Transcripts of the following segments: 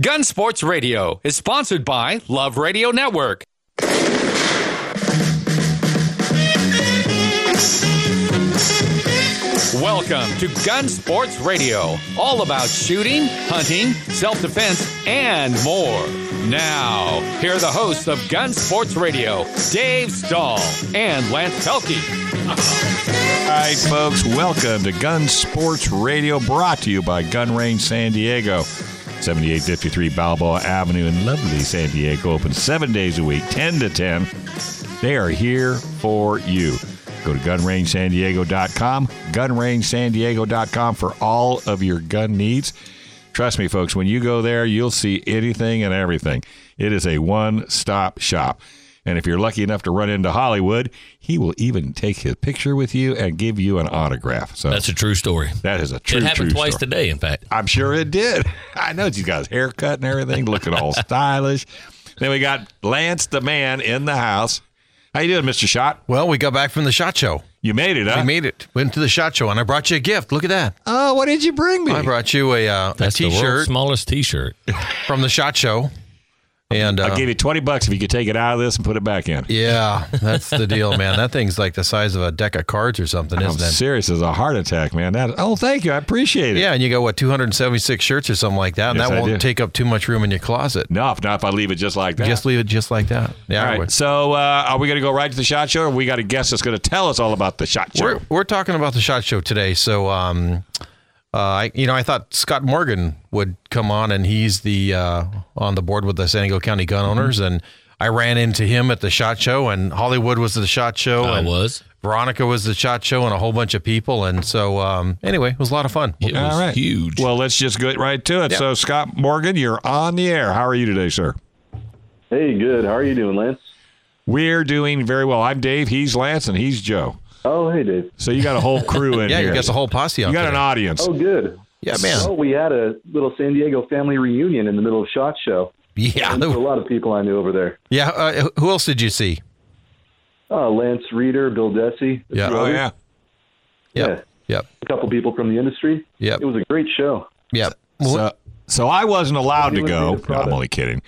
Gun Sports Radio is sponsored by Love Radio Network. Welcome to Gun Sports Radio, all about shooting, hunting, self defense, and more. Now, here are the hosts of Gun Sports Radio, Dave Stall and Lance Pelkey. All right, folks, welcome to Gun Sports Radio, brought to you by Gun Range San Diego. 7853 Balboa Avenue in lovely San Diego, open seven days a week, 10 to 10. They are here for you. Go to gunrangesandiego.com, gunrangesandiego.com for all of your gun needs. Trust me, folks, when you go there, you'll see anything and everything. It is a one stop shop. And if you're lucky enough to run into Hollywood, he will even take his picture with you and give you an autograph. So That's a true story. that is a true it happened true twice story. today, in fact. I'm sure it did. I know he's got his haircut and everything, looking all stylish. Then we got Lance the man in the house. How you doing, Mr. Shot? Well, we got back from the shot show. You made it, huh? We made it. Went to the shot show, and I brought you a gift. Look at that. oh, what did you bring me? I brought you a, uh, a That's the world's T-shirt smallest T-shirt. from the shot show, and uh, I'll give you 20 bucks if you could take it out of this and put it back in. yeah, that's the deal, man. That thing's like the size of a deck of cards or something, I'm isn't it? serious as a heart attack, man. That oh, thank you. I appreciate it. Yeah, and you got what 276 shirts or something like that, and Yes, that I won't do. take up too much room in your closet. No, if not, if I leave it just like that. Just leave it just like that. Yeah, all right. would. So, uh, are we going to go right to the shot show, or we got a guest that's going to tell us all about the shot show? We're we're talking about the shot show today. So, um, uh, I you know I thought Scott Morgan would come on, and he's the uh, on the board with the San Diego County gun Mm-hmm. owners, and I ran into him at the shot show, and Hollywood was at the shot show, I and was. Veronica was the shot show, and a whole bunch of people, and so um, anyway, it was a lot of fun. It was all right. huge. Well, let's just get right to it. Yeah. So, Scott Morgan, you're on the air. How are you today, sir? Hey, good. How are you doing, Lance? We're doing very well. I'm Dave. He's Lance, and he's Joe. Oh, hey, Dave. So you got a whole crew in there. Yeah, here. you got the whole posse on. You got an audience. Oh, good. Yeah, man. Oh, we had a little San Diego family reunion in the middle of Shot Show. Yeah, There's a lot of people I knew over there. yeah. Uh, who else did you see? Uh, Lance Reeder, Bill Desi. Yeah. Oh others. yeah. Yep. Yep. A couple people from the industry. Yep. It was a great show. Yep. So, so I wasn't allowed to go. be No, I'm only kidding.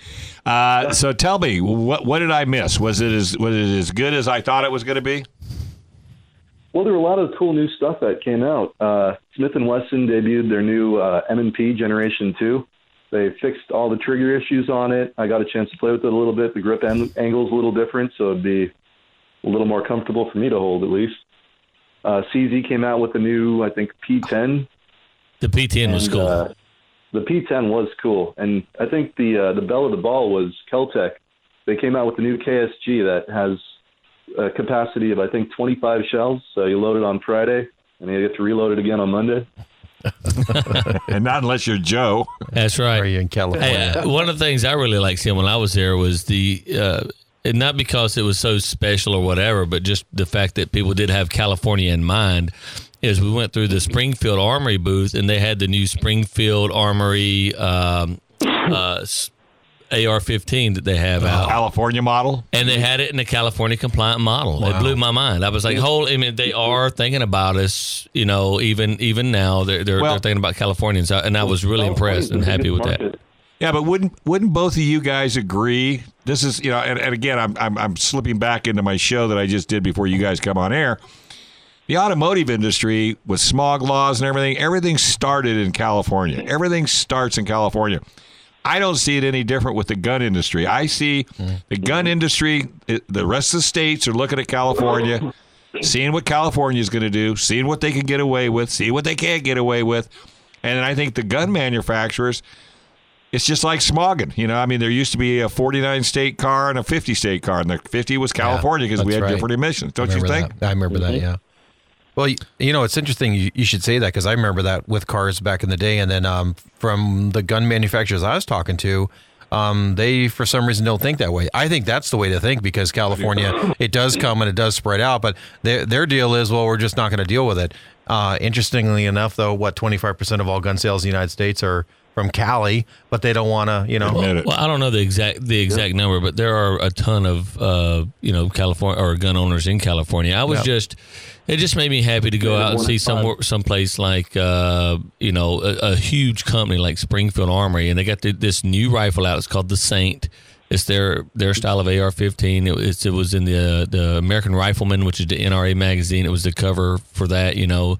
Uh, so tell me, what what did I miss? Was it as was it as good as I thought it was going to be? Well, there were a lot of cool new stuff that came out. Uh, Smith & Wesson debuted their new uh, M&P Generation 2. They fixed all the trigger issues on it. I got a chance to play with it a little bit. The grip an- angle's a little different, so it'd be a little more comfortable for me to hold at least. Uh, CZ came out with a new, I think, P10. the P10 was cool. Uh, the P10 was cool, and I think the uh, the bell of the ball was Keltec. They came out with the new KSG that has a capacity of I think 25 shells. So you load it on Friday, and you get to reload it again on Monday. And not unless you're Joe. That's right. Are you in California? Hey, uh, one of the things I really liked seeing when I was there was the, uh, and not because it was so special or whatever, but just the fact that people did have California in mind. Is we went through the Springfield Armory booth and they had the new Springfield Armory um, uh, s- AR-15 that they have out. California model. And they had it in a California compliant model. It blew my mind. I was like, "Hold!" I mean, they are thinking about us. You know, even even now, they're they're, Well- they're thinking about Californians, and I was really oh, impressed and happy with that. Yeah, but wouldn't wouldn't both of you guys agree? This is you know, and, and again, I'm, I'm I'm slipping back into my show that I just did before you guys come on air. The automotive industry with smog laws and everything, everything started in California. Everything starts in California. I don't see it any different with the gun industry. I see the gun industry, the rest of the states are looking at California, seeing what California is going to do, seeing what they can get away with, seeing what they can't get away with. And then I think the gun manufacturers, it's just like smogging. You know, I mean, there used to be a 49 state car and a 50 state car, and the 50 was California because we had right. different emissions. Don't you think? That. I remember that. Mm-hmm. Yeah. Well, you know, it's interesting you, you should say that because I remember that with cars back in the day, and then um, from the gun manufacturers I was talking to, um, they for some reason don't think that way. I think that's the way to think because California, it does come and it does spread out, but their their deal is well, we're just not going to deal with it. Uh, interestingly enough, though, what twenty five percent of all gun sales in the United States are from Cali, but they don't want to, you know. Admit it. Well, I don't know the exact the exact number, but there are a ton of uh, you know California or gun owners in California. I was Yep. just it just made me happy to go Yeah, out and see in five. somewhere someplace like uh, you know a, a huge company like Springfield Armory, and they got the, this new rifle out. It's called the Saint. It's their their style of AR-15. It, it's, it was in the the American Rifleman, which is the NRA magazine. It was the cover for that. You know, and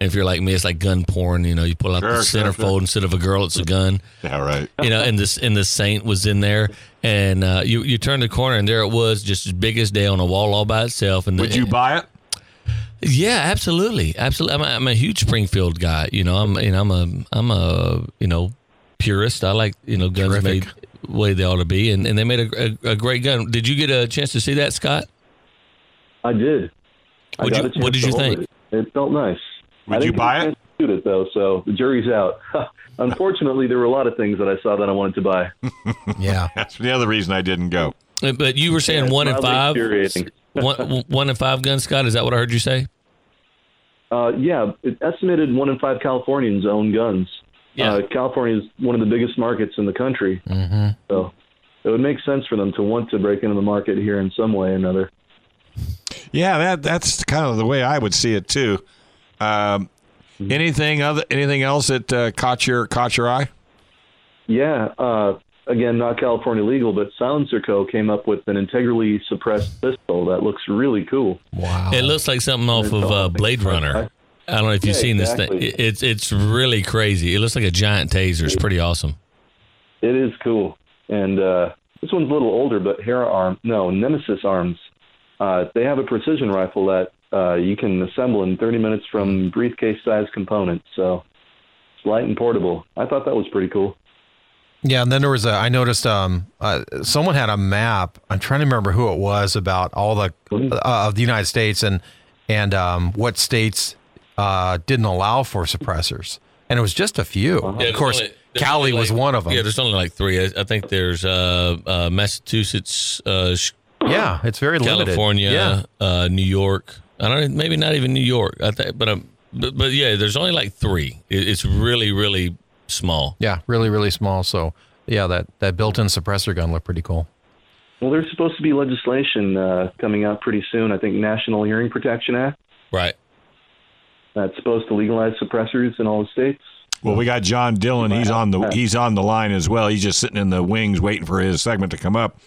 if you're like me, it's like gun porn. You know, you pull out Sure, the sure, centerfold sure. instead of a girl, it's a gun Yeah, right. you know, and this and the saint was in there, and uh, you you turn the corner and there it was, just as big as day on a wall all by itself. And the- Would you buy it? Yeah, absolutely, absolutely. I'm a, I'm a huge Springfield guy. You know, I'm you know I'm a I'm a you know purist. I like you know guns Terrific. made the way they ought to be, and, and they made a, a, a great gun. Did you get a chance to see that, Scott? I did. I What'd you- what did you think? It. It felt nice. Would I you didn't buy it? Shoot it though, so the jury's out. Unfortunately, there were a lot of things that I saw that I wanted to buy. Yeah. That's the other reason I didn't go. But you were saying Yeah, one in mildly five, infuriating. one one and five guns, Scott. Is that what I heard you say? Uh, yeah, it estimated one in five Californians own guns. Yeah. Uh, California is one of the biggest markets in the country, hmm so it would make sense for them to want to break into the market here in some way or another. Yeah, that that's kind of the way I would see it too. Um, anything other anything else that uh, caught your caught your eye? Yeah, uh, again, not California legal, but Silencer Co. came up with an integrally suppressed pistol that looks really cool. Wow. It looks like something off of uh, Blade Runner. I don't know if you've Yeah, seen this thing. It's it's really crazy. It looks like a giant taser. It's pretty awesome. It is cool, and uh, this one's a little older, but Hera Arm, no, Nemesis Arms. Uh, they have a precision rifle that uh, you can assemble in 30 minutes from briefcase-sized components. So it's light and portable. I thought that was pretty cool. Yeah, and then there was a. I noticed um, uh, someone had a map. I'm trying to remember who it was about all the uh, of the United States and and um, what states uh, didn't allow for suppressors, and it was just a few. Yeah, of course, only- Cali only was one of them. Yeah, there's only like three. I, I think there's uh, uh, Massachusetts, uh, Yeah, it's very limited. California, Yeah. uh, New York. I don't maybe not even New York. I think, but um, but, but yeah, there's only like three. It, it's really really small. Yeah, really, really small. So yeah, that that built-in suppressor gun looked pretty cool. Well, there's supposed to be legislation uh, coming out pretty soon. I think National Hearing Protection Act Right. that's supposed to legalize suppressors in all the states. Well, we got John Dillon. He's on the he's on the line as well. He's just sitting in the wings waiting for his segment to come up.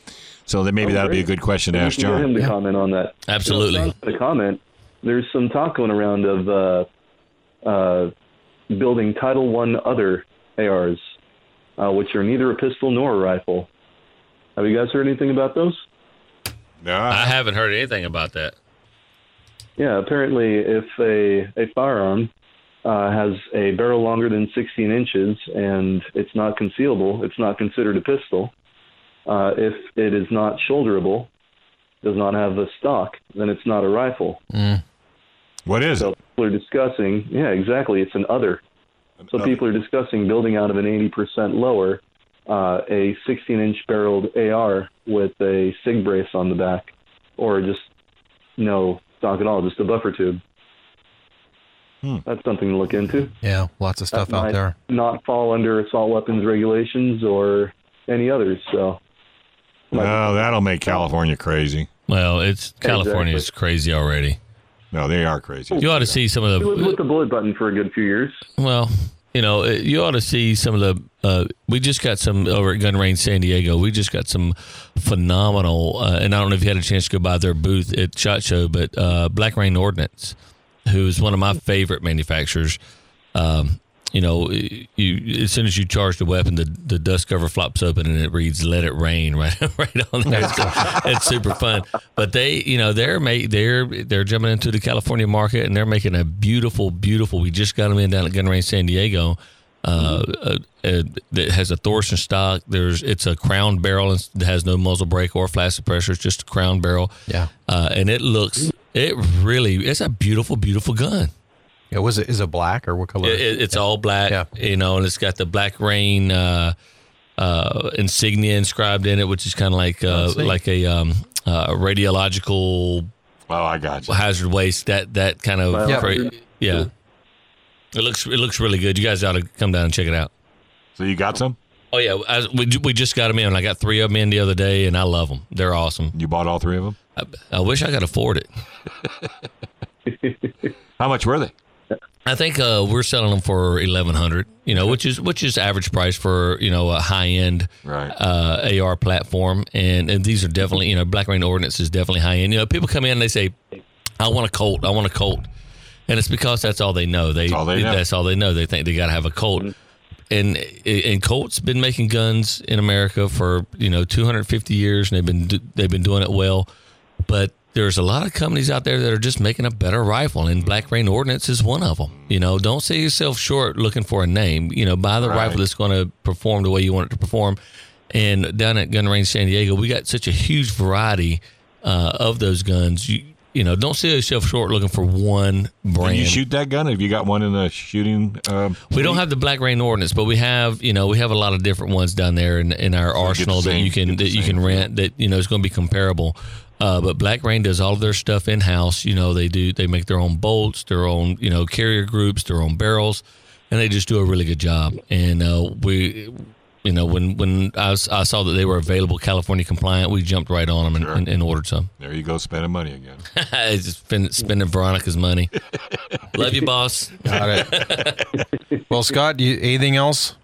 So then maybe Oh, that'll be a good question to We ask can get him John. to comment on that. Absolutely. The comment. There's some talk going around of uh, uh, building Title One other ARs, uh, which are neither a pistol nor a rifle. Have you guys heard anything about those? No, I haven't heard anything about that. Yeah, apparently, if a a firearm uh, has a barrel longer than 16 inches and it's not concealable, it's not considered a pistol. Uh, if it is not shoulderable, does not have a stock, then it's not a rifle. what is So it? people are discussing, yeah, exactly, it's an other. So people are discussing building out of an 80% lower uh, a 16-inch barreled AR with a SIG brace on the back, or just no stock at all, just a buffer tube. That's something to look into. Yeah, lots of stuff That out there. Not fall under assault weapons regulations or any others. So No, that'll make California crazy. Well, it's California is crazy already. No, they are crazy. You ought to see some of we lived the with the bullet button for a good few years. Well, you know, uh, you ought to see some of the. Uh, we just got some over at Gun Range San Diego. We just got some phenomenal, uh, and I don't know if you had a chance to go by their booth at Shot Show, but uh, Black Rain Ordnance, who is one of my favorite manufacturers. Um, you know, you as soon as you charge the weapon, the, the dust cover flops open and it reads "Let it rain" right right on there. It's, it's super fun. But they, you know, they're ma- they're they're jumping into the California market and they're making a beautiful, beautiful. We just got them in down at Gun Range San Diego. Uh, uh, uh, that has a Thordsen stock. There's it's a crown barrel and it has no muzzle brake or flash suppressor. It's just a crown barrel. Yeah. uh, and it looks it really it's a beautiful, beautiful gun. Yeah, was it is it black or what color? It, it- it's all black, Yeah. you know, and it's got the Black Rain uh, uh, insignia inscribed in it, which is kind of like uh, like a um, uh, radiological Oh, I got you. hazard waste. That that kind of Yeah. cra- yeah. It looks it looks really good. You guys ought to come down and check it out. So you got some? Oh yeah, I, we we just got them in. I got three of them in the other day, and I love them. They're awesome. You bought all three of them? I, I wish I could afford it. How much were they? I think uh, we're selling them for eleven hundred. You know, which is which is average price for you know a high end Right. uh, AR platform, and and these are definitely you know Black Rain Ordnance is definitely high end. You know, people come in and they say, "I want a Colt, I want a Colt," and it's because that's all they know. They That's all they know. that's all they know. They think they got to have a Colt. And and Colt's been making guns in America for you know 250 years, and they've been they've been doing it well. But there's a lot of companies out there that are just making a better rifle, and Black Rain Ordnance is one of them. You know, don't sell yourself short looking for a name. You know, buy the Right. rifle that's going to perform the way you want it to perform. And down at Gun Range San Diego, we got such a huge variety uh, of those guns. You you know, don't sell yourself short looking for one brand. Can you shoot that gun? Have you got one in the shooting? Um, We don't have the Black Rain Ordnance, but we have you know we have a lot of different ones down there in, in our arsenal that same- you can that you can rent that you know is going to be comparable. Uh, but Black Rain does all of their stuff in house. You know they do they make their own bolts, their own you know carrier groups, their own barrels, and they just do a really good job. And uh, we. You know, when when I, was, I saw that they were available, California compliant, we jumped right on them and, and, and ordered some. There you go, spending money again. Just spend, spending Veronica's money. Love you, boss. Got it. well, Scott, you, anything else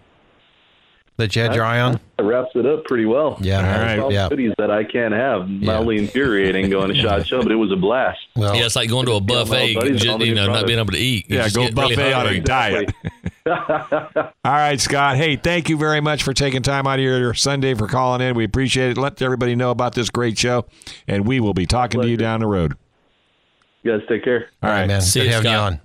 that you had your eye on? That wraps it up pretty well. Yeah, All There's right. all yeah. goodies that I can't have. Mildly infuriating going to Shot Show, but it was a blast. Well, Yeah, it's like going to a buffet, buddies, just, you know, not being able to eat. You Yeah, go get really buffet on a diet. All right, Scott. Hey, thank you very much for taking time out of your Sunday for calling in. We appreciate it. Let everybody know about this great show, and we will be talking to you down the road. You guys take care. All right. man, See good you, having you on.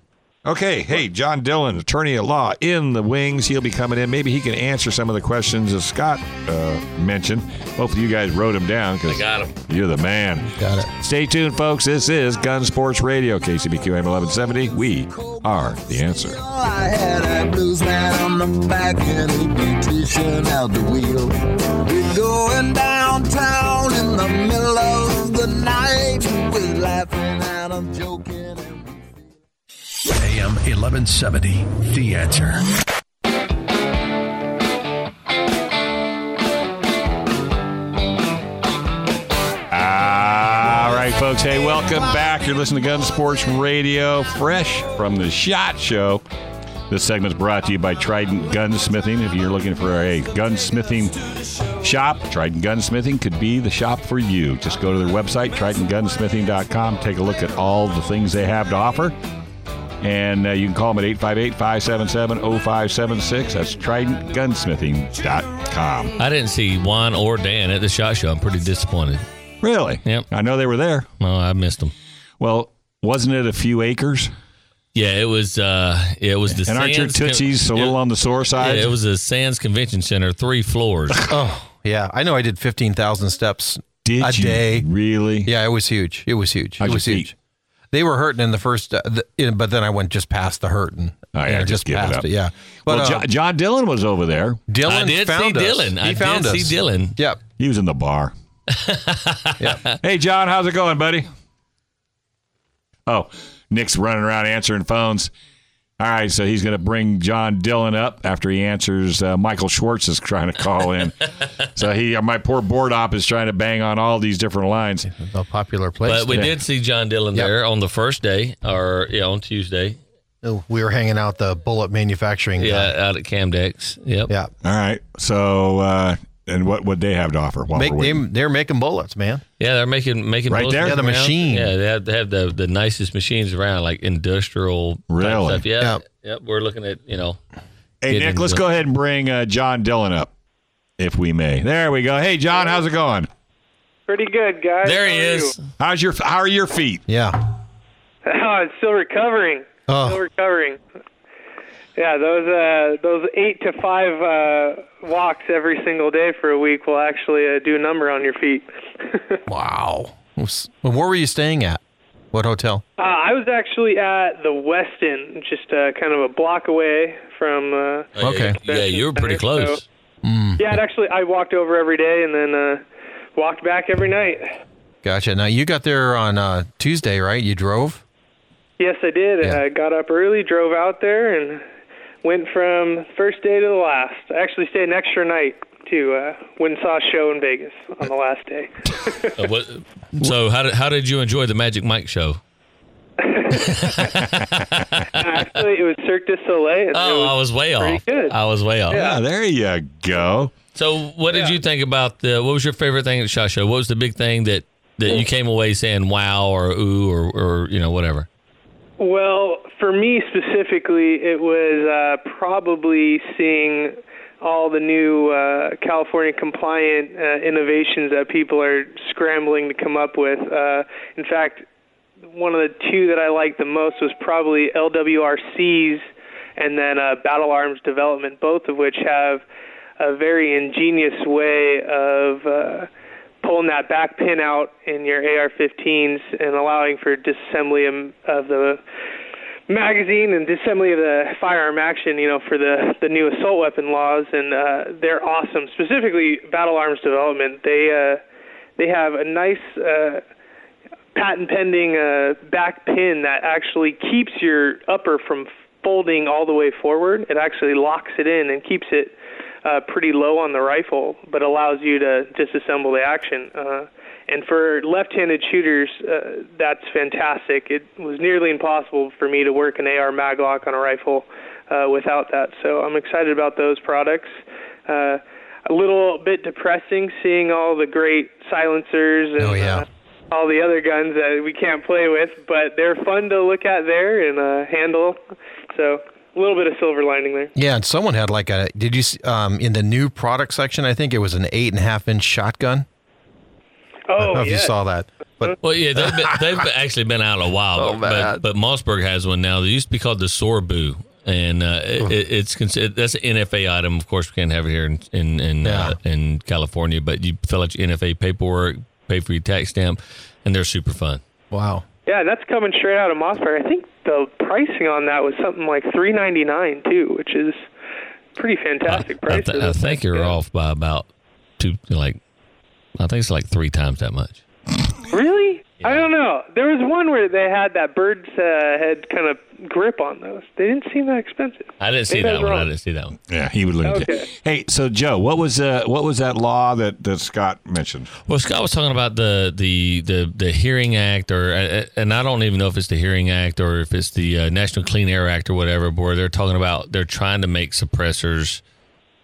Okay. Hey, John Dillon, attorney at law in the wings. He'll be coming in. Maybe he can answer some of the questions that Scott uh, mentioned. Hopefully, you guys wrote them down because I got 'em. you're the man. Got it. Stay tuned, folks. This is Gun Sports Radio, KCBQ AM 1170. We are the answer. I had a blues man on the back and a beautician out the wheel. We're going downtown in the middle of the night. We're laughing and I'm joking. And we AM 1170, The Answer. All right, folks. Hey, welcome back. You're listening to Gun Sports Radio, fresh from the SHOT Show. This segment is brought to you by Trident Gunsmithing. If you're looking for a gunsmithing shop, Trident Gunsmithing could be the shop for you. Just go to their website, tridentgunsmithing.com. Take a look at all the things they have to offer. And uh, you can call them at 858 577 0576. That's tridentgunsmithing.com. I didn't see Juan or Dan at the shot show. I'm pretty disappointed. Really? Yep. I know they were there. Well, I missed them. Well, wasn't it a few acres? Yeah, it was. uh It was the. And aren't your Sands Con- a little it- on the sore Yeah, side? it was the Sands Convention Center, three floors. Oh, yeah. I know I did 15,000 steps Did a you day. really? Yeah, it was huge. It was huge. How'd it your was feet? huge. They were hurting in the first, uh, the, you know, but then I went just past the hurting. Oh, yeah, You know, just give it past up. Yeah. But well, uh, Jo- John Dillon was over there. Dillon I did see found us. Dillon. He I found did us. see Dillon. Yep. He was in the bar. Yep. Hey, John, how's it going, buddy? Oh, Nick's running around answering phones. All right, so he's going to bring John Dillon up after he answers. Uh, Michael Schwartz is trying to call in. so he, my poor board op is trying to bang on all these different lines. a popular place. But we Yeah. did see John Dillon Yep. there on the first day, or yeah, on Tuesday. Oh, we were hanging out the bullet manufacturing. guy. Yeah, out at Camdex. Yep. Yeah. All right, so uh, and what would they have to offer? While Make, we're they, waiting? they're making bullets, man. Yeah, they're making making Right bullets there? from Yeah, the around. machine. Yeah, they have, they have the the nicest machines around, like industrial Really? stuff. Yeah, Yep. yep. We're looking at you know. Hey, Nick, let's it. go ahead and bring uh, John Dillon up, if we may. There we go. Hey, John, how's it going? Pretty good, guys. There he How are is. How's your How are your feet? Yeah. you? Oh, it's still recovering. Oh. Still recovering. Yeah, those uh, those eight to five uh, walks every single day for a week will actually uh, do a number on your feet. Wow. Where were you staying at? What hotel? uh, I was actually at the Westin, just uh, kind of a block away from. Uh, Oh, Okay. Yeah, you were pretty close. yeah, it actually I walked over every day and then uh, walked back every night. Gotcha. Now you got there on uh, Tuesday, right? You drove. Yes, I did. Yeah. I got up early, drove out there, and went from first day to the last. I actually stayed an extra night to Uh, went saw a show in Vegas on the last day. Uh, what, so how did how did you enjoy the Magic Mike show? Actually, it was Cirque du Soleil. And Oh, was I was way off. good. I was way off. Yeah, there you go. So, what did you think about the? What was your favorite thing at the shot show? What was the big thing that that you came away saying wow or ooh or or you know whatever? Well, for me specifically, it was uh, probably seeing all the new uh, California compliant uh, innovations that people are scrambling to come up with. Uh, in fact, one of the two that I liked the most was probably LWRC's and then uh, Battle Arms Development, both of which have a very ingenious way of uh, pulling that back pin out in your AR-15s and allowing for disassembly of- the magazine and disassembly of the firearm action, you know, for the the new assault weapon laws, and uh, they're awesome. Specifically, Battle Arms Development, they uh, they have a nice uh, patent pending uh, back pin that actually keeps your upper from folding all the way forward. It actually locks it in and keeps it uh, pretty low on the rifle, but allows you to disassemble the action. Uh, and for left-handed shooters, uh, that's fantastic. It was nearly impossible for me to work an AR maglock on a rifle uh, without that. So I'm excited about those products. Uh, a little bit depressing seeing all the great silencers and Oh, yeah. uh, all the other guns that we can't play with, but they're fun to look at there and uh, handle. So a little bit of silver lining there. Yeah, and someone had like a. Did you see, um in the new product section? I think it was an eight and a half inch shotgun. I don't Oh, know if you saw that, but Well, yeah, they've, been, they've actually been out a while, Oh, but, but but Mossberg has one now. They used to be called the Serbu, and uh, it, it- it's considered that's an NFA item. Of course, we can't have it here in in in, uh, in California, but you fill out your NFA paperwork, pay for your tax stamp, and they're super fun. wow. Yeah, that's coming straight out of Mossberg. I think the pricing on that was something like three ninety nine too, which is pretty fantastic I, prices. th- I think you're Yeah. off by about two, like I think it's like three times that much. Really? I don't know. There was one where they had that bird's uh, head kind of grip on those. They didn't seem that expensive. I didn't see Maybe that was one. I didn't see that one. Yeah, he would look at Okay. it. Hey, so Joe, what was uh, what was that law that, that Scott mentioned? Well, Scott was talking about the the the, the Hearing Act, or uh, and I don't even know if it's the Hearing Act or if it's the uh, National Clean Air Act or whatever. Where they're talking about they're trying to make suppressors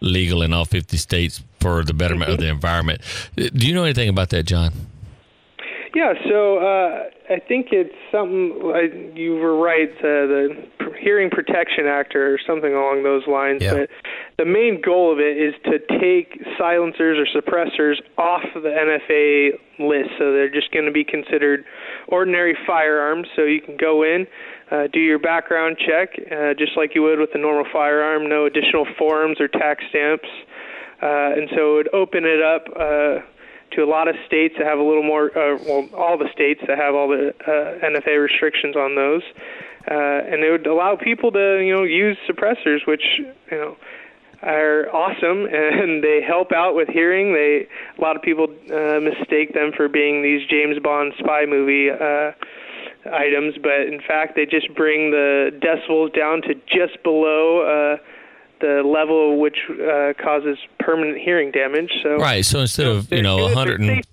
legal in all fifty states for the betterment of the environment. Uh, Do you know anything about that, John? Yeah, so uh, I think it's something. Like, you were right. Uh, the Hearing Protection Act or something along those lines. Yeah. But the main goal of it is to take silencers or suppressors off the NFA list, so they're just going to be considered ordinary firearms. So you can go in. Uh, do your background check uh, just like you would with a normal firearm. No additional forms or tax stamps, uh, and so it would open it up uh, to a lot of states that have a little more, uh, well, all the states that have all the uh, NFA restrictions on those, uh, and it would allow people to, you know, use suppressors, which, you know, are awesome. And they help out with hearing. They a lot of people uh, mistake them for being these James Bond spy movie uh, items, but in fact they just bring the decibels down to just below uh, the level which uh, causes permanent hearing damage. So Right. So instead of you know good 100 and.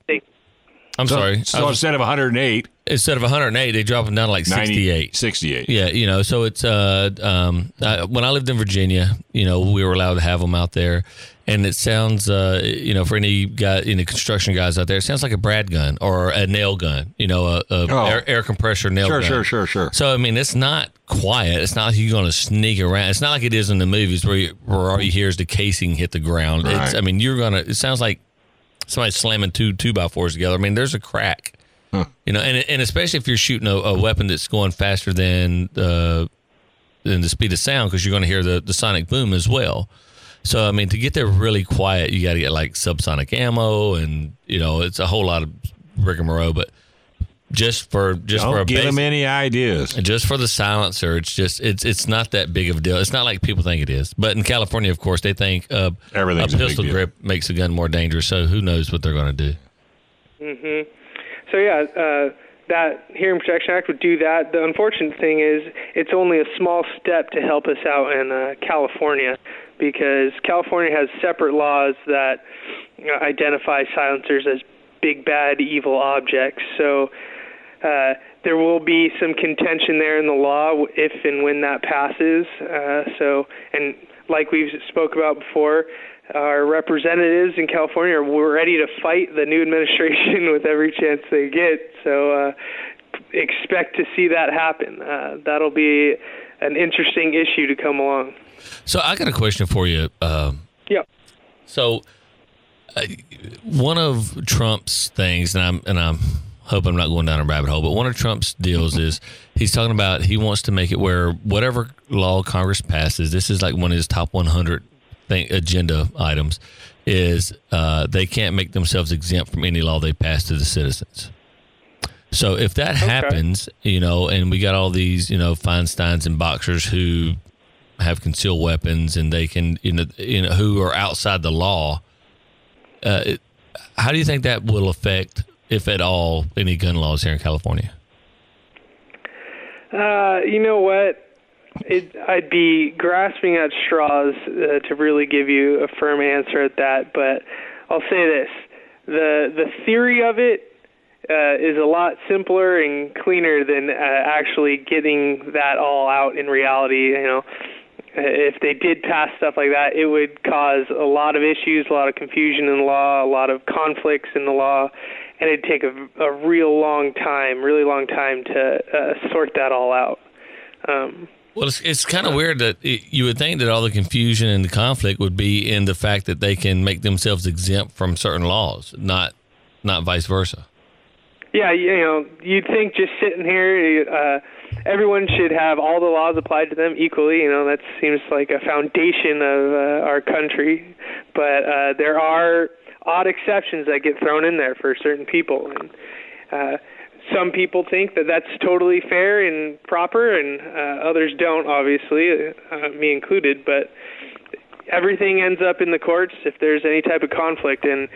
I'm So, sorry, So was- instead of 108, instead of 108, they drop them down to like 90 68. 68. Yeah, you know, so it's uh um I, when I lived in Virginia, you know, we were allowed to have them out there, and it sounds uh you know for any guy any construction guys out there, it sounds like a Brad gun or a nail gun, you know, a, a Oh. air, air compressor nail Sure, gun. sure, sure, sure. So I mean, it's not quiet. It's not like you're going to sneak around. It's not like it is in the movies where you, where all you hear is the casing hit the ground. It's I mean, you're gonna. It sounds like somebody slamming two two by fours together. I mean, there's a crack. You know, and and especially if you're shooting a, a weapon that's going faster than uh, than the speed of sound, because you're going to hear the, the sonic boom as well. So I mean, to get there really quiet, you got to get like subsonic ammo, and you know, it's a whole lot of rigmarole. But just for just for a Don't give basic, him any ideas. just for the silencer, it's just it's it's not that big of a deal. It's not like people think it is. But in California, of course, they think uh, Everything's a a big pistol deal. grip makes a gun more dangerous. So who knows what they're going to do? hmm So yeah, uh, that Hearing Protection Act would do that. The unfortunate thing is it's only a small step to help us out in uh, California because California has separate laws that identify silencers as big bad evil objects. So uh, there will be some contention there in the law if and when that passes. Uh, so and like we've spoke about before, our representatives in California are ready to fight the new administration with every chance they get. So uh, expect to see that happen. Uh, that'll be an interesting issue to come along. So I got a question for you. Um, yeah. So uh, one of Trump's things, and I'm and I'm hope I'm not going down a rabbit hole, but one of Trump's deals is he's talking about he wants to make it where whatever law Congress passes, this is like one of his top 100 thing, agenda items, is uh, they can't make themselves exempt from any law they pass to the citizens. So if that okay. happens, you know, and we got all these, you know, Feinsteins and boxers who have concealed weapons and they can, you know, you know who are outside the law. Uh, it, how do you think that will affect, if at all, any gun laws here in California? Uh, you know what? It, I'd be grasping at straws uh, to really give you a firm answer at that, but I'll say this: the the theory of it uh, is a lot simpler and cleaner than uh, actually getting that all out in reality. You know, if they did pass stuff like that, it would cause a lot of issues, a lot of confusion in the law, a lot of conflicts in the law, and it'd take a, a real long time, really long time to uh, sort that all out. Um, well, it's, it's kind of weird that it, you would think that all the confusion and the conflict would be in the fact that they can make themselves exempt from certain laws, not not vice versa. Yeah, you know, you'd think just sitting here, uh, everyone should have all the laws applied to them equally. You know, that seems like a foundation of uh, our country. But uh, there are odd exceptions that get thrown in there for certain people, and uh, some people think that that's totally fair and proper, and uh, others don't, obviously, uh, me included. But everything ends up in the courts if there's any type of conflict, and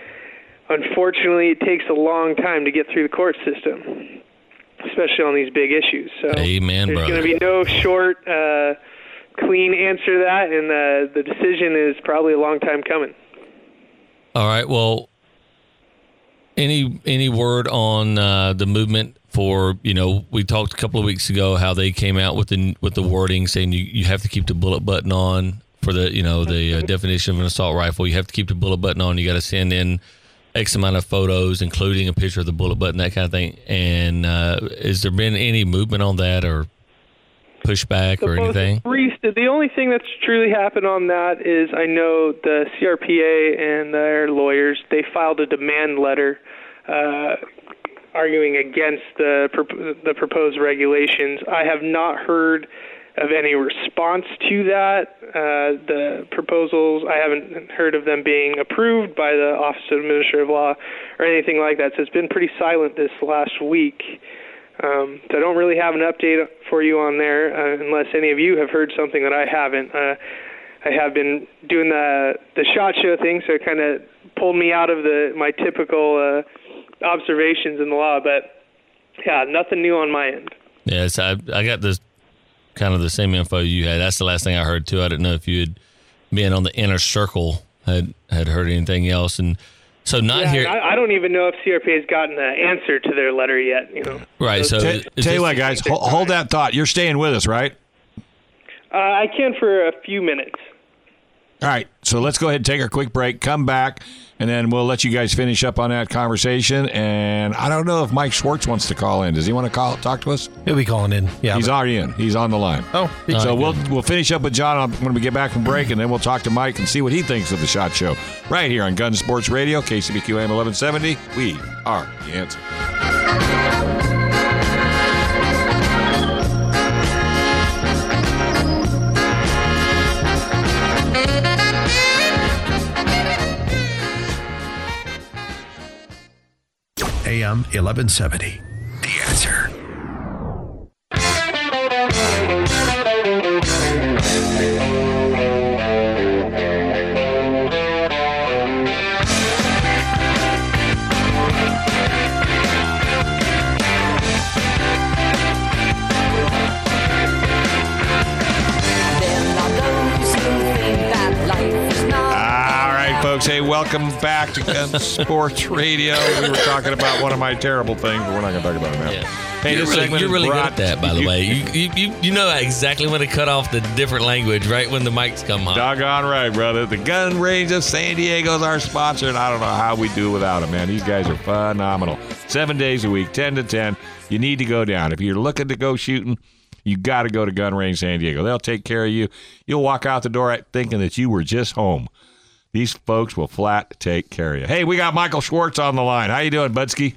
unfortunately, it takes a long time to get through the court system, especially on these big issues. So Amen, there's going to be no short, uh, clean answer to that, and uh, the decision is probably a long time coming. All right. Well, any any word on uh, the movement for you know we talked a couple of weeks ago how they came out with the with the wording saying you, you have to keep the bullet button on for the you know the uh, definition of an assault rifle. You have to keep the bullet button on. You got to send in x amount of photos including a picture of the bullet button that kind of thing. And uh, has there been any movement on that or pushback the or anything? the only thing that's truly happened on that is I know the CRPA and their lawyers they filed a demand letter uh, arguing against the the proposed regulations. I have not heard of any response to that. Uh, the proposals, I haven't heard of them being approved by the Office of Administrative Law or anything like that. So it's been pretty silent this last week. Um, so I don't really have an update for you on there, uh, unless any of you have heard something that I haven't. Uh, I have been doing the the shot show thing, so it kind of pulled me out of the my typical uh, observations in the law. But yeah, nothing new on my end. Yes, I I got this kind of the same info you had. That's the last thing I heard too. I didn't know if you had been on the inner circle had had heard anything else and so not yeah, here. I, I, don't even know if CRPA has gotten an answer to their letter yet. You know. Right. So, T- tell you what, guys, hold, hold, that thought. You're staying with us, right? Uh, I can for a few minutes. All right. So let's go ahead and take our quick break. Come back, and then we'll let you guys finish up on that conversation. And I don't know if Mike Schwartz wants to call in. Does he want to call talk to us? He'll be calling in. Yeah, he's already in. He's on the line. Oh, so uh, we'll we'll finish up with John when we get back from break, and then we'll talk to Mike and see what he thinks of the Shot Show right here on Gun Sports Radio, KCBQ AM 1170. We are the answer. AM 1170. The answer. All right, folks. Hey, welcome back to Gun Sports Radio. We were talking about one of my terrible things, but we're not going to talk about it now. Yeah. Hey, you're really, you're really good brought- at that, by the way. You, you, you, you know exactly when to cut off the different language right when the mics come on. Doggone right, brother. The Gun Range of San Diego is our sponsor, and I don't know how we do without them, man. These guys are phenomenal. Seven days a week, 10 to 10. You need to go down. If you're looking to go shooting, you got to go to Gun Range San Diego. They'll take care of you. You'll walk out the door thinking that you were just home. These folks will flat take care of you. Hey, we got Michael Schwartz on the line. How you doing, Budsky?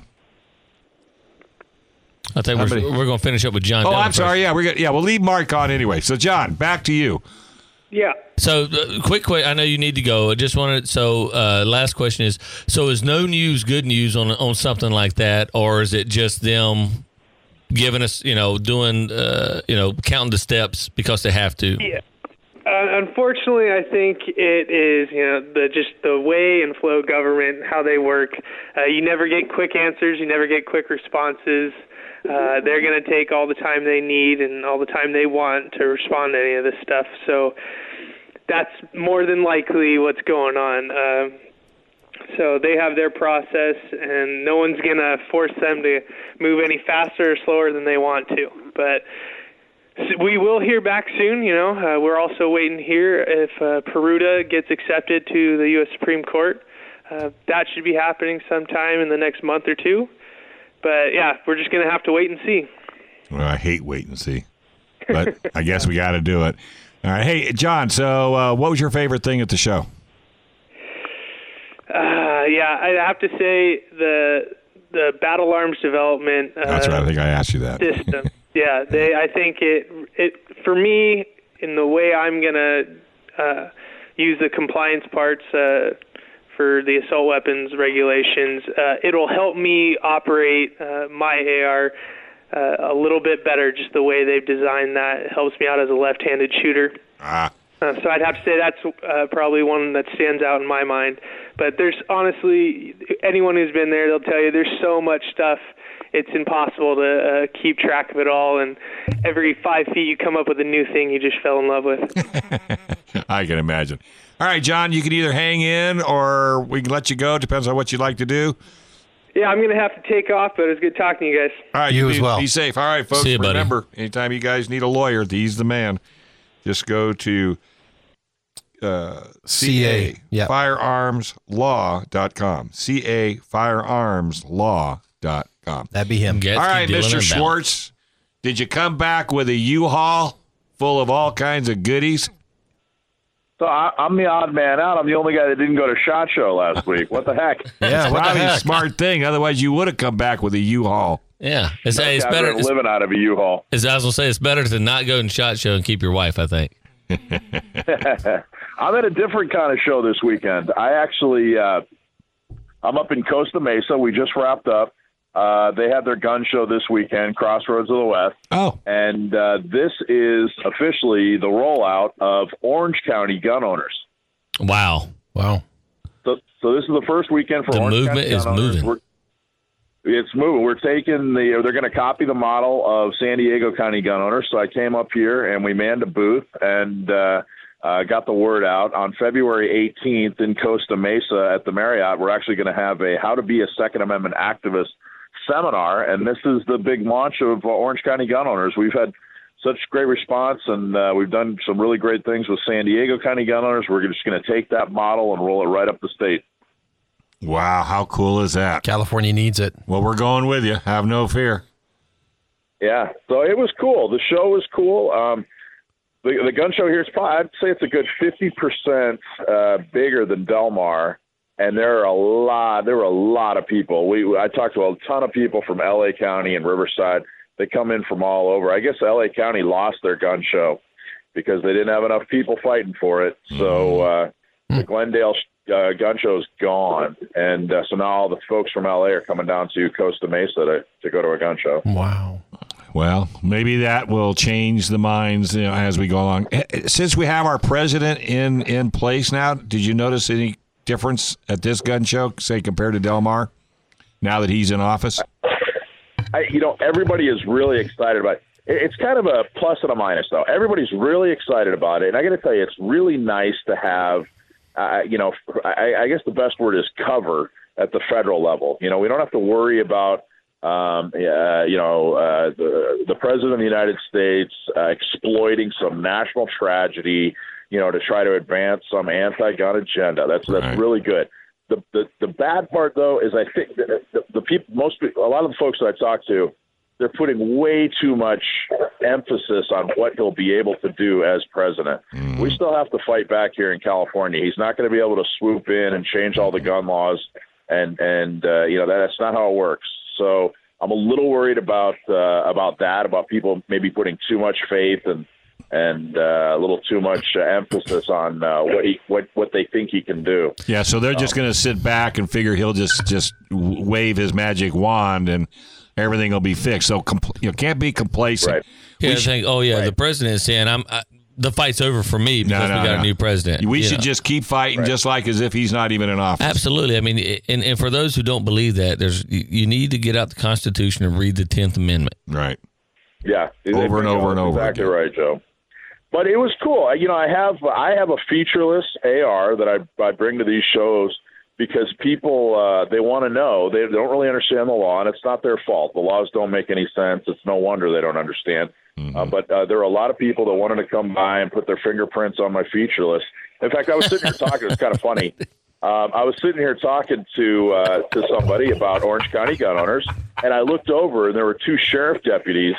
I think we're, we're going to finish up with John. Oh, Dillon I'm first. sorry. Yeah, we're gonna, yeah. We'll leave Mark on anyway. So, John, back to you. Yeah. So, uh, quick, quick. I know you need to go. I just wanted. So, uh, last question is: So, is no news good news on on something like that, or is it just them giving us, you know, doing, uh, you know, counting the steps because they have to? Yeah. Uh, unfortunately, I think it is you know the just the way and flow government how they work. Uh, you never get quick answers. You never get quick responses. Uh, they're going to take all the time they need and all the time they want to respond to any of this stuff. So that's more than likely what's going on. Uh, so they have their process, and no one's going to force them to move any faster or slower than they want to. But we will hear back soon. You know, uh, we're also waiting here if uh, Peruta gets accepted to the U.S. Supreme Court. Uh, that should be happening sometime in the next month or two. But yeah, we're just going to have to wait and see. Well, I hate wait and see, but I guess we got to do it. All right. Hey, John. So, uh, what was your favorite thing at the show? Uh, yeah, I have to say the the battle arms development. Uh, That's right. I think I asked you that. system. yeah, they. I think it. It for me in the way I'm gonna uh, use the compliance parts uh, for the assault weapons regulations. Uh, it'll help me operate uh, my AR. Uh, a little bit better, just the way they've designed that. It helps me out as a left-handed shooter. Ah, Uh, so I'd have to say that's uh, probably one that stands out in my mind. But there's honestly anyone who's been there, they'll tell you there's so much stuff. It's impossible to uh, keep track of it all, and every five feet you come up with a new thing you just fell in love with. I can imagine. All right, John. You can either hang in or we can let you go. Depends on what you'd like to do. yeah, I'm gonna have to take off, but it's good talking to you guys. All right, You be, as well. Be safe. All right, folks. See you, buddy. remember, anytime you guys need a lawyer, he's the man. Just go to uh, CA, yeah. firearmslaw.com. CA firearmslaw.com. That'd be him. Gatsky, All right, Mr. Schwartz, did you come back with a U-Haul full of all kinds of goodies? So I, I'm the odd man out. I'm the only guy that didn't go to Shot Show last week. What the heck? Yeah, Probably a smart thing. Otherwise, you would have come back with a U-Haul. Yeah, it's, hey, it's better. It's, living out of a U-Haul. as I was gonna say, it's better to not go to shot show and keep your wife. I think. I'm at a different kind of show this weekend. I actually, uh, I'm up in Costa Mesa. We just wrapped up. Uh, they had their gun show this weekend, Crossroads of the West, Oh, and uh, this is officially the rollout of Orange County gun owners. Wow. Wow. So, so this is the first weekend for The Orange movement County gun is owners. moving. We're- it's moving. We're taking the. They're going to copy the model of San Diego County gun owners. So I came up here and we manned a booth and uh, uh, got the word out on February 18th in Costa Mesa at the Marriott. We're actually going to have a How to Be a Second Amendment Activist seminar, and this is the big launch of uh, Orange County gun owners. We've had such great response, and uh, we've done some really great things with San Diego County gun owners. We're just going to take that model and roll it right up the state. wow. How cool is that? California needs it. Well, we're going with you. Have no fear. Yeah, so it was cool. The show was cool. Um, the, the gun show here is probably I'd say it's a good fifty percent uh, bigger than Del Mar, and there are a lot. There were a lot of people. We I talked to a ton of people from L.A. County and Riverside. They come in from all over. I guess L.A. County lost their gun show because they didn't have enough people fighting for it. So uh, the Glendale uh, gun show is gone, and uh, so now all the folks from L.A. are coming down to Costa Mesa to, to go to a gun show. Wow. Well, maybe that will change the minds you know, as we go along. Eh, eh, Since we have our president in in place now, did you notice any difference at this gun show, say compared to Del Mar, now that he's in office? I, you know, everybody is really excited about it. It- It's kind of a plus and a minus, though. Everybody's really excited about it, and I got to tell you, it's really nice to have uh, you know, I, I guess the best word is cover at the federal level. You know, we don't have to worry about um, uh, you know, uh, the, the president of the United States uh, exploiting some national tragedy, you know, to try to advance some anti-gun agenda. That's that's Right. really good. The, the the bad part though is I think the, the, the people, most a lot of the folks that I talk to, they're putting way too much emphasis on what he'll be able to do as president. We still have to fight back here in California. He's not going to be able to swoop in and change all the gun laws, and and uh, you know that, that's not how it works. So I'm a little worried about uh, about that, about people maybe putting too much faith and and uh, a little too much uh, emphasis on uh, what he what what they think he can do. Yeah, so they're just going to sit back and figure he'll just just wave his magic wand and everything will be fixed. So compl- you know, can't be complacent. Right. Yeah, We should- think, oh yeah, the president is saying, "I'm." I, the fight's over for me because no, we got no. a new president. We should know. just keep fighting, just like as if he's not even in office. Absolutely. I mean, and, and for those who don't believe that, there's you you need to get out the Constitution and read the Tenth Amendment. Right. Yeah, Over and over and over Exactly again. right, Joe. But it was cool. I- You know, I have I have a featureless AR that I I bring to these shows because people uh, they want to know. They don't really understand the law, and it's not their fault. The laws don't make any sense. It's no wonder they don't understand. Uh, but uh, there are a lot of people that wanted to come by and put their fingerprints on my featureless. In fact, I was sitting here talking. It was kind of funny. Um, I was sitting here talking to uh, to somebody about Orange County gun owners, and I looked over, and there were two sheriff deputies.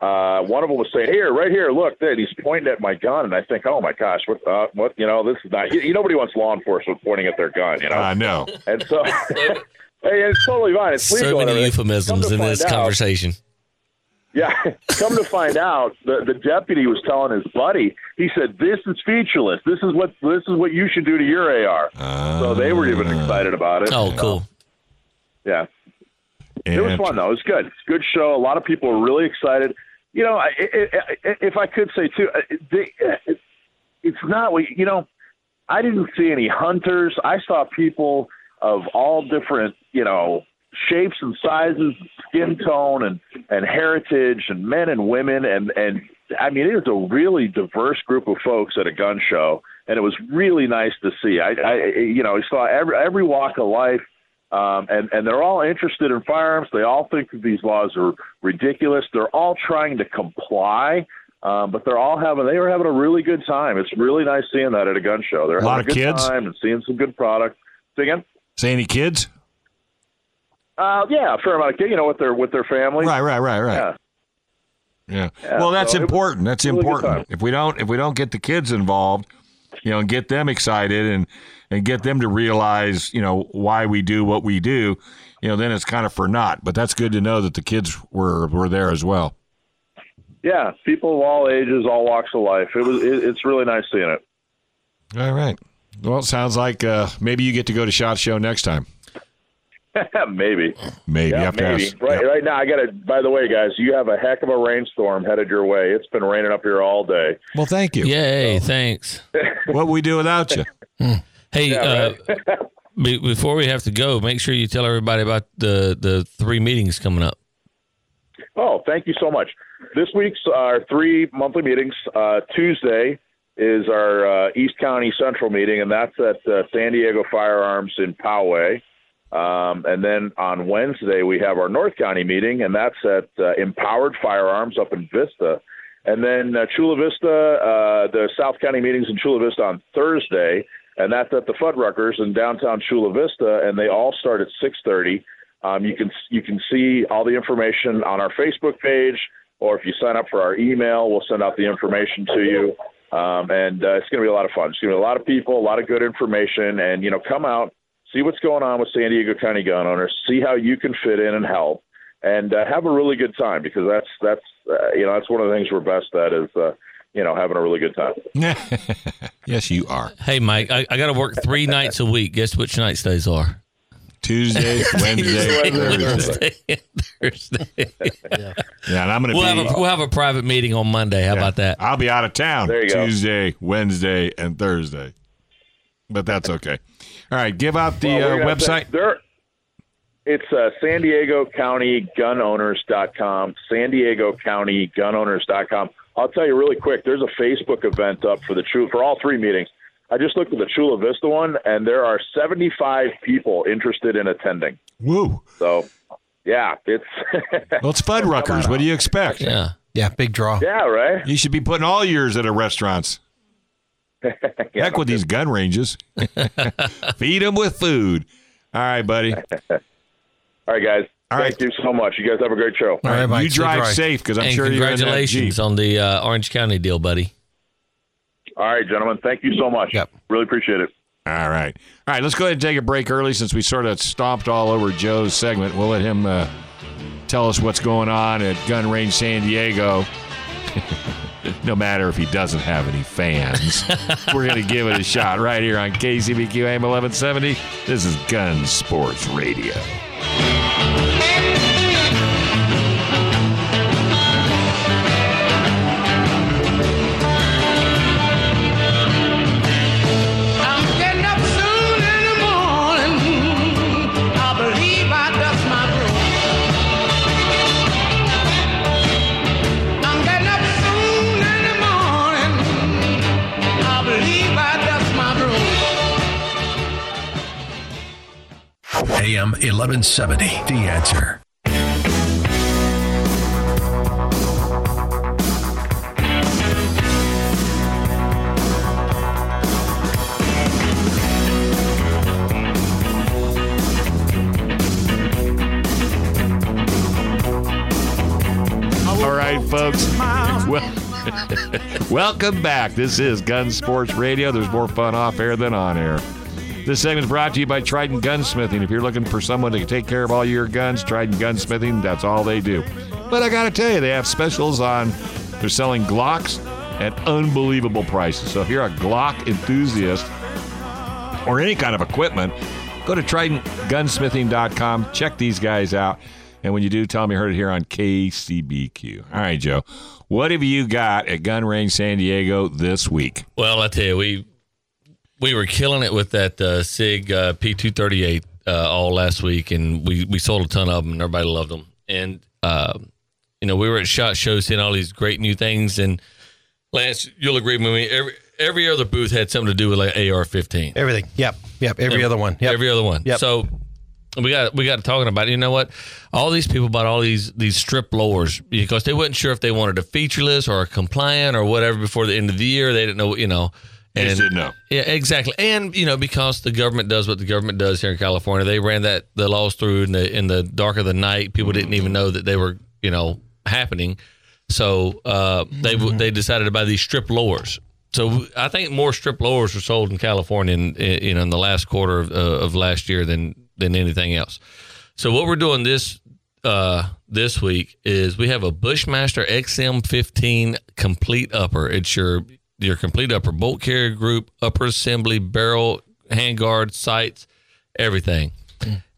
Uh, one of them was saying, "Here, right here, look!" There, he's pointing at my gun, and I think, "Oh my gosh, what? Uh, what? You know, this is not. You, nobody wants law enforcement pointing at their gun, you know." I know. and so, hey, it's totally fine. It's legal. So and many euphemisms in this out- conversation. yeah, come to find out, the the deputy was telling his buddy. He said, "This is featureless. This is what this is what you should do to your AR." so they were even excited about it. Oh, cool. Yeah, it was fun though. It was good. It's a good show. A lot of people were really excited. You know, I, I, I, if I could say too, uh, they, it's not. You know, I didn't see any hunters. I saw people of all different, you know, shapes and sizes, skin tone, and and heritage, and men and women, and and I mean, it was a really diverse group of folks at a gun show, and it was really nice to see. I, I you know, I saw every every walk of life. Um, and and they're all interested in firearms. They all think that these laws are ridiculous. They're all trying to comply, um, but they're all having they are having a really good time. It's really nice seeing that at a gun show. They're A lot having a good of kids? time and seeing some good product. Say again? Say any kids? Uh, yeah, a fair amount of kids. You know, with their with their families. Right, right, right, right. Yeah. Yeah. Yeah, well, that's so important. That's really important. If we don't, if we don't get the kids involved, you know, and get them excited and and get them to realize, you know, why we do what we do, you know, then it's kind of for naught. But that's good to know that the kids were were there as well. Yeah, people of all ages, all walks of life. It was. It, it's really nice seeing it. All right. Well, it sounds like uh, maybe you get to go to Shot Show next time. maybe. Maybe. Yeah, You have to maybe. Right, Yeah. right now, I got to. By the way, guys, you have a heck of a rainstorm headed your way. It's been raining up here all day. Well, thank you. Yay! Thanks. What would we do without you? Hey, uh, be, before we have to go, make sure you tell everybody about the the three meetings coming up. Oh, thank you so much. This week's our three monthly meetings. Uh, Tuesday is our uh, East County Central meeting, and that's at uh, San Diego Firearms in Poway. Um, and then on Wednesday we have our North County meeting, and that's at uh, Empowered Firearms up in Vista. And then uh, Chula Vista, uh, the South County meetings in Chula Vista on Thursday, and that's at the Fuddruckers in downtown Chula Vista, and they all start at 6:30. Um, you can you can see all the information on our Facebook page, or if you sign up for our email, we'll send out the information to you. Um, and uh, it's going to be a lot of fun. It's going to be a lot of people, a lot of good information, and you know, come out, see what's going on with San Diego County gun owners, see how you can fit in and help, and uh, have a really good time because that's that's uh, you know that's one of the things we're best at is uh, you know having a really good time. yes, you are. Hey, Mike, I, I got to work three nights a week. Guess which nights those are? Tuesday, Wednesday, Thursday. Wednesday, Thursday. Yeah, and I'm going to We'll be. have a we'll have a private meeting on Monday. How about that? I'll be out of town There you go. Tuesday, Wednesday, and Thursday. But that's okay. All right, give out the Well, uh, gonna have to- website. there, it's uh, San Diego County Gunowners.com. San Diego County Gunowners.com. I'll tell you really quick. There's a Facebook event up for the true for all three meetings. I just looked at the Chula Vista one, and there are 75 people interested in attending. Woo. So, yeah, it's Well, it's Fuddruckers. What do you expect? Yeah. Yeah, big draw. yeah, right. You should be putting all yours at a restaurants. Heck with these gun ranges. Feed them with food. All right, buddy. All right, guys. All Thank you so much. You guys have a great show. All right, Mike. you drive dry. safe because I'm and sure you're in that congratulations on the uh, Orange County deal, buddy. All right, gentlemen. Thank you so much. Yep. Really appreciate it. All right. All right, let's go ahead and take a break early since we sort of stomped all over Joe's segment. We'll let him uh, tell us what's going on at Gun Range San Diego. no matter if he doesn't have any fans, we're going to give it a shot right here on KCBQ AM 1170. This is Gun Sports Radio. AM 1170. The answer. All right, folks. Well, welcome back. This is Gun Sports Radio. There's more fun off air than on air. This segment is brought to you by Trident Gunsmithing. If you're looking for someone to take care of all your guns, Trident Gunsmithing, that's all they do. But I got to tell you, they have specials on, they're selling Glocks at unbelievable prices. So if you're a Glock enthusiast or any kind of equipment, go to TridentGunsmithing.com. Check these guys out. And when you do, tell me you heard it here on KCBQ. All right, Joe. What have you got at Gun Range San Diego this week? Well, I tell you, we we were killing it with that uh, Sig uh, P238 uh, all last week, and we, we sold a ton of them, and everybody loved them. And uh, you know, we were at Shot Show seeing all these great new things. And Lance, you'll agree with me. Every every other booth had something to do with like AR-15. Everything. Yep. Yep. Every other one. Yep. Every other one. Yep. So we got we got talking about it. You know what? All these people bought all these these strip lowers because they weren't sure if they wanted a featureless or a compliant or whatever before the end of the year. They didn't know, you know. They just didn't know. Yeah, exactly. And you know, because the government does what the government does here in California, they ran that the laws through in the in the dark of the night. People didn't even know that they were, you know, happening. So uh, they they decided to buy these strip lowers. So I think more strip lowers were sold in California, in, in, you know, in the last quarter of, uh, of last year than than anything else. So what we're doing this uh, this week is we have a Bushmaster XM15 complete upper. It's your your complete upper bolt carrier group, upper assembly, barrel, handguard, sights, everything.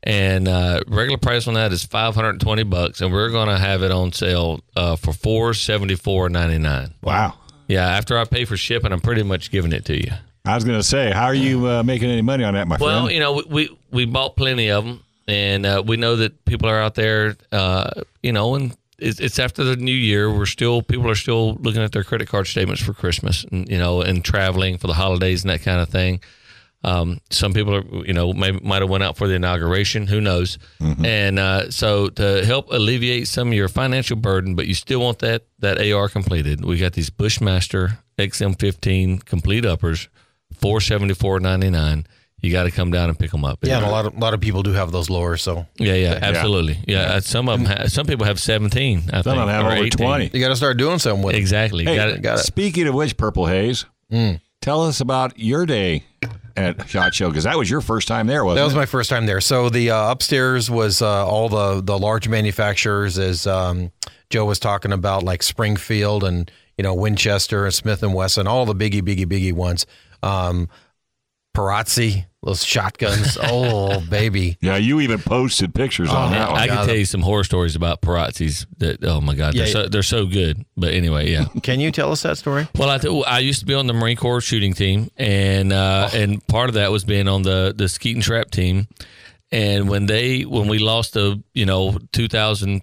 And uh, regular price on that is five hundred and twenty bucks, and we're gonna have it on sale uh, for four seventy four ninety nine. Wow. Yeah, after I pay for shipping, I'm pretty much giving it to you. I was going to say, how are you uh, making any money on that, my Well, friend? Well, you know, we we, we bought plenty of them, and uh, we know that people are out there. Uh, you know, and it's, after the new year. We're still people are still looking at their credit card statements for Christmas, and you know, and traveling for the holidays and that kind of thing. Um, some people are, you know, may, might have went out for the inauguration. Who knows? And uh, so to help alleviate some of your financial burden, but you still want that that AR completed, we got these Bushmaster XM15 complete uppers, four seventy four ninety nine. You got to come down and pick them up. Yeah, and a lot of a lot of people do have those lowers, so Yeah, yeah, absolutely. Yeah, uh, some of them. Ha- some people have seventeen. I Some think, of them have or over 18. 20. you got to start doing something with. it. Exactly. Hey, got it. got it. Speaking of which, Purple Haze, tell us about your day at Shot Show because that was your first time there, wasn't That was it? my first time there. So the uh, upstairs was uh, all the the large manufacturers, as um, Joe was talking about, like Springfield and you know Winchester and Smith and Wesson, all the biggie, biggie, biggie ones. Um, Perazzi, those shotguns. oh baby, yeah, you even posted pictures on that one. I can tell you some horror stories about Perazzis. That oh my god, they're Yeah, so they're so good. But anyway, yeah. can you tell us that story? Well, I th- I used to be on the Marine Corps shooting team, and uh, and part of that was being on the the skeet and trap team. And when they when we lost the you know 2000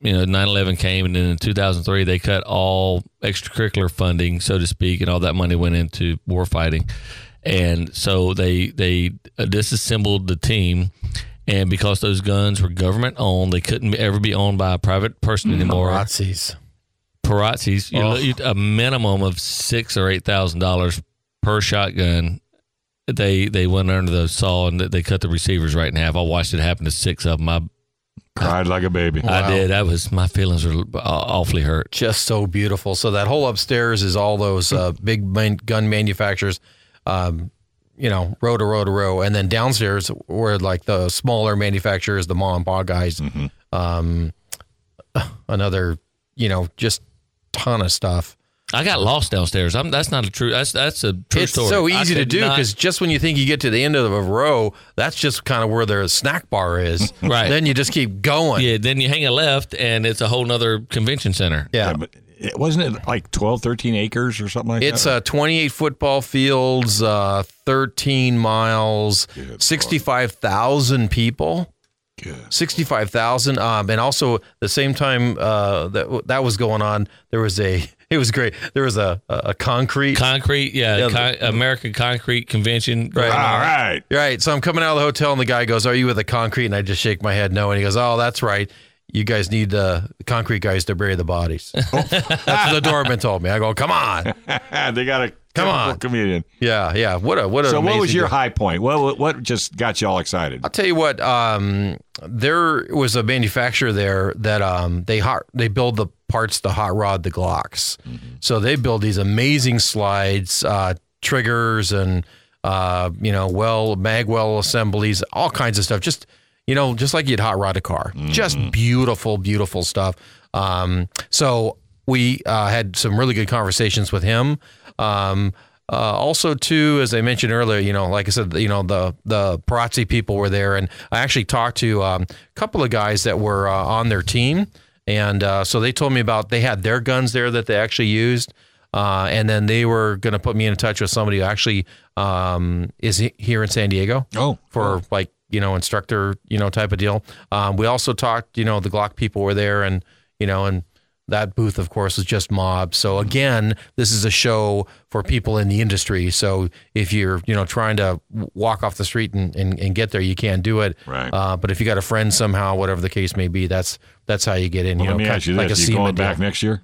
you know 9/11 came, and then in 2003 they cut all extracurricular funding, so to speak, and all that money went into war fighting. And so they they uh, disassembled the team. And because those guns were government owned, they couldn't ever be owned by a private person anymore. Nazis. Perazzis, you Oh. lo- a minimum of six or eight thousand dollars per shotgun. They they went under the saw and they cut the receivers right in half. I watched it happen to six of them. I, Cried like a baby. I did. I was my feelings were uh, awfully hurt. just so beautiful. So that whole upstairs is all those uh, big man- gun manufacturers, um, you know, row to row to row, and then downstairs were like the smaller manufacturers, the mom and pop guys. Um, another, you know, just ton of stuff. I got lost downstairs. I'm, that's not a true. That's that's a true it's story. so easy to could do not- because just when you think you get to the end of a row, that's just kind of where their snack bar is. Right. Then you just keep going. yeah. Then you hang a left, and it's a whole nother convention center. Yeah. Yeah, but it, wasn't it like 12, 13 acres or something like It's that? It's uh, 28 football fields, uh, 13 miles, 65,000 people. Good. 65,000. Um, and also, the same time uh, that that was going on, there was a, it was great. There was a, a, a concrete. Concrete, yeah, Yeah, Con- American Concrete Convention. Right. All right. Right. So I'm coming out of the hotel, and the guy goes, Are you with the concrete? And I just shake my head no. And he goes, Oh, that's right. You guys need uh, the concrete guys to bury the bodies. that's what the doorman told me. I go, Come on. they got a Come on. comedian. Yeah. Yeah. What a, what a So, what was your guy. high point? What, what just got you all excited? I'll tell you what. Um, there was a manufacturer there that um, they hot they build the parts to hot rod the Glocks. So they build these amazing slides, uh, triggers, and uh, you know, well mag well assemblies, all kinds of stuff. Just you know, just like you'd hot rod a car. Just beautiful, beautiful stuff. Um, so we uh, had some really good conversations with him. Um, uh, also, too, as I mentioned earlier, you know, like I said, you know, the the Perazzi people were there, and I actually talked to um, a couple of guys that were uh, on their team, and uh, so they told me about they had their guns there that they actually used, uh, and then they were going to put me in touch with somebody who actually um, is he- here in San Diego Oh, for like you know instructor you know type of deal. Um, we also talked, you know, the Glock people were there, and you know, and that booth, of course, was just mob. So again, this is a show for people in the industry. So if you're you know trying to walk off the street and, and, and get there, you can't do it. Right. Uh, but if you got a friend somehow, whatever the case may be, that's that's how you get in. Well, you know, let me ask you like this: you going deal. back next year?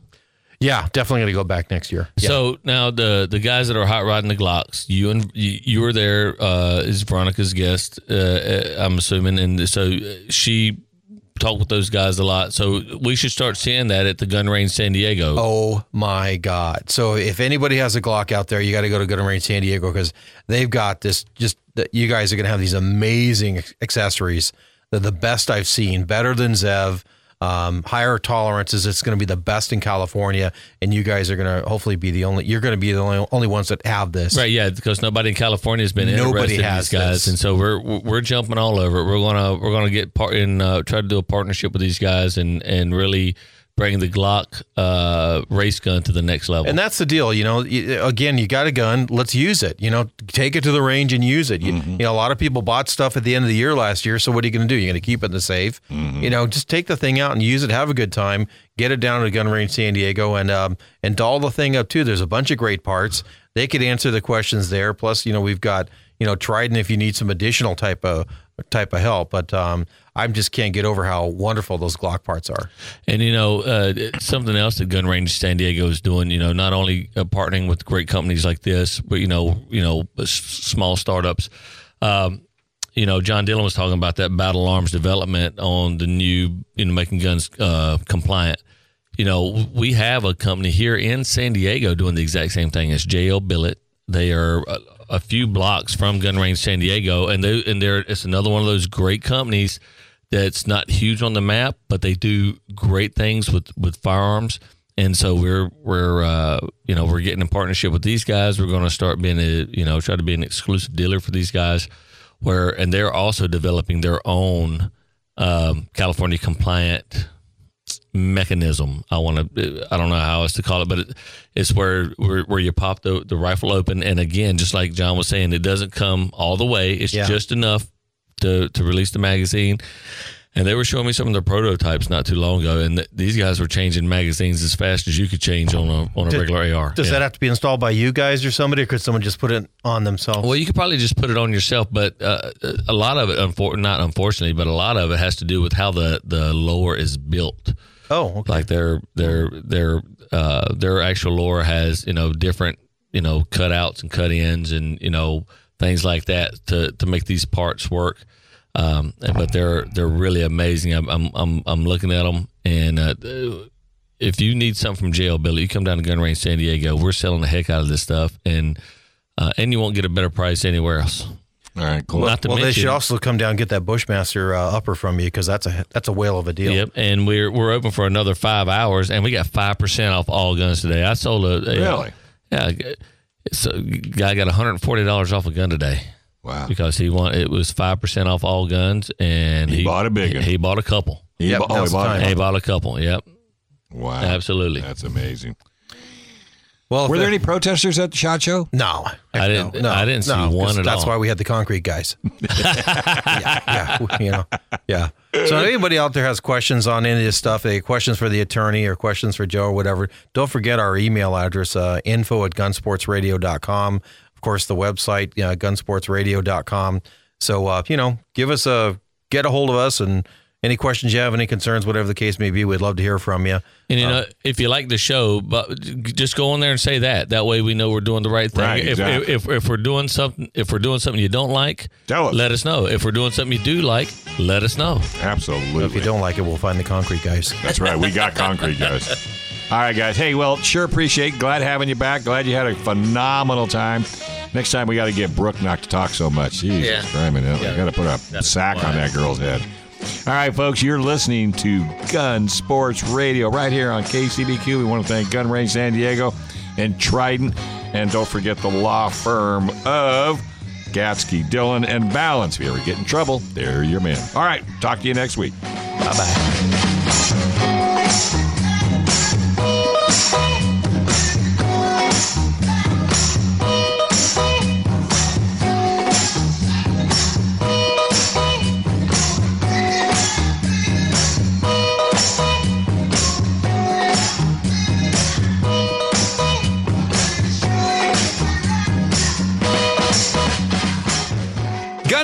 Yeah, definitely going to go back next year. Yeah. So now the the guys that are hot rodding the Glocks, you and you, you were there uh, as Veronica's guest, uh, uh, I'm assuming, and so uh, she talked with those guys a lot. So we should start seeing that at the gun range San Diego. Oh my God! So if anybody has a Glock out there, you got to go to Gun Range San Diego because they've got this. Just that you guys are going to have these amazing accessories. They're the best I've seen, better than Zev. Um, higher tolerances. It's going to be the best in California, and you guys are going to hopefully be the only. You're going to be the only, only ones that have this. Right, yeah, because nobody in California has been Nobody interested in has these guys, this. and so we're we're jumping all over. We're gonna we're gonna get part in uh, try to do a partnership with these guys and and really bring the Glock uh, race gun to the next level. And that's the deal, you know. Again, you got a gun, let's use it. You know, take it to the range and use it. You, you know, a lot of people bought stuff at the end of the year last year. So what are you going to do? You're going to keep it in the safe. You know, just take the thing out and use it. Have a good time. Get it down to Gun Range San Diego and um, and doll the thing up too. There's a bunch of great parts. They could answer the questions there. Plus, you know, we've got you know Trident if you need some additional type of type of help. But um, I just can't get over how wonderful those Glock parts are. And you know, uh, something else that Gun Range San Diego is doing, you know, not only uh, partnering with great companies like this, but you know, you know, s- small startups. Um, you know, John Dillon was talking about that battle arms development on the new, you know, making guns uh, compliant. You know, we have a company here in San Diego doing the exact same thing as JL Billet. They are a, few blocks from Gun Range San Diego, and they and they're it's another one of those great companies that's not huge on the map, but they do great things with with firearms. And so we're we're uh, you know we're getting in partnership with these guys. We're going to start being a you know try to be an exclusive dealer for these guys, where and they're also developing their own um, California compliant mechanism. I want to I don't know how else to call it, but it, it's where, where where you pop the the rifle open, and again, just like John was saying, it doesn't come all the way. It's Yeah. just enough to to release the magazine. and they were showing me some of their prototypes not too long ago, and th- these guys were changing magazines as fast as you could change on a on a regular AR. Does Yeah. that have to be installed by you guys or somebody, or could someone just put it on themselves? Well, you could probably just put it on yourself, but uh, a lot of it, unfor- not unfortunately, but a lot of it has to do with how the the lower is built. Oh, okay. Like their their their uh, their actual lore has you know different you know cutouts and cut ins and you know things like that to to make these parts work. Um, but they're they're really amazing. I'm I'm I'm, I'm looking at them, and uh, if you need something from JL Billet, you come down to Gun Range San Diego. We're selling the heck out of this stuff, and uh, and you won't get a better price anywhere else. All right, cool. Not to well, they should also come down and get that Bushmaster uh, upper from you because that's a that's a whale of a deal. Yep, and we're we're open for another five hours, and we got five percent off all guns today. I sold a, a Really? yeah. So guy got one hundred and forty dollars off a gun today wow. because he want it was five percent off all guns, and He bought a big one. He bought a couple. He Yep, bu- oh, he bought He bought a couple. Yep, Wow. absolutely. That's amazing. Well, Were there any protesters at the shot show? No, I didn't- No, no, I didn't see no, 'cause one at all. That's all. why we had the concrete guys. yeah, yeah, you know, yeah. So if anybody out there has questions on any of this stuff, any questions for the attorney or questions for Joe or whatever, don't forget our email address, uh, info at gunsportsradio.com. Of course, the website, uh, gunsportsradio.com. So, uh, you know, give us a, get a hold of us and any questions you have, any concerns, whatever the case may be, we'd love to hear from you. And you um, know, if you like the show, but just go on there and say that. That way, we know we're doing the right thing. Right, if, exactly. if, if if we're doing something, if we're doing something you don't like, Tell us. Let us know. If we're doing something you do like, let us know. Absolutely. If you don't like it, we'll find the concrete guys. That's right. We got concrete, guys. All right, guys. Hey, well, sure appreciate. Glad having you back. Glad you had a phenomenal time. Next time we got to get Brooke not to talk so much. Jesus, Yeah. yeah. we Yeah. got to put a sack on that girl's head. All right, folks, you're listening to Gun Sports Radio right here on KCBQ. We want to thank Gun Range San Diego and Trident. And don't forget the law firm of Gatsky, Dillon, and Balance. If you ever get in trouble, they're your man. All right, talk to you next week. Bye bye.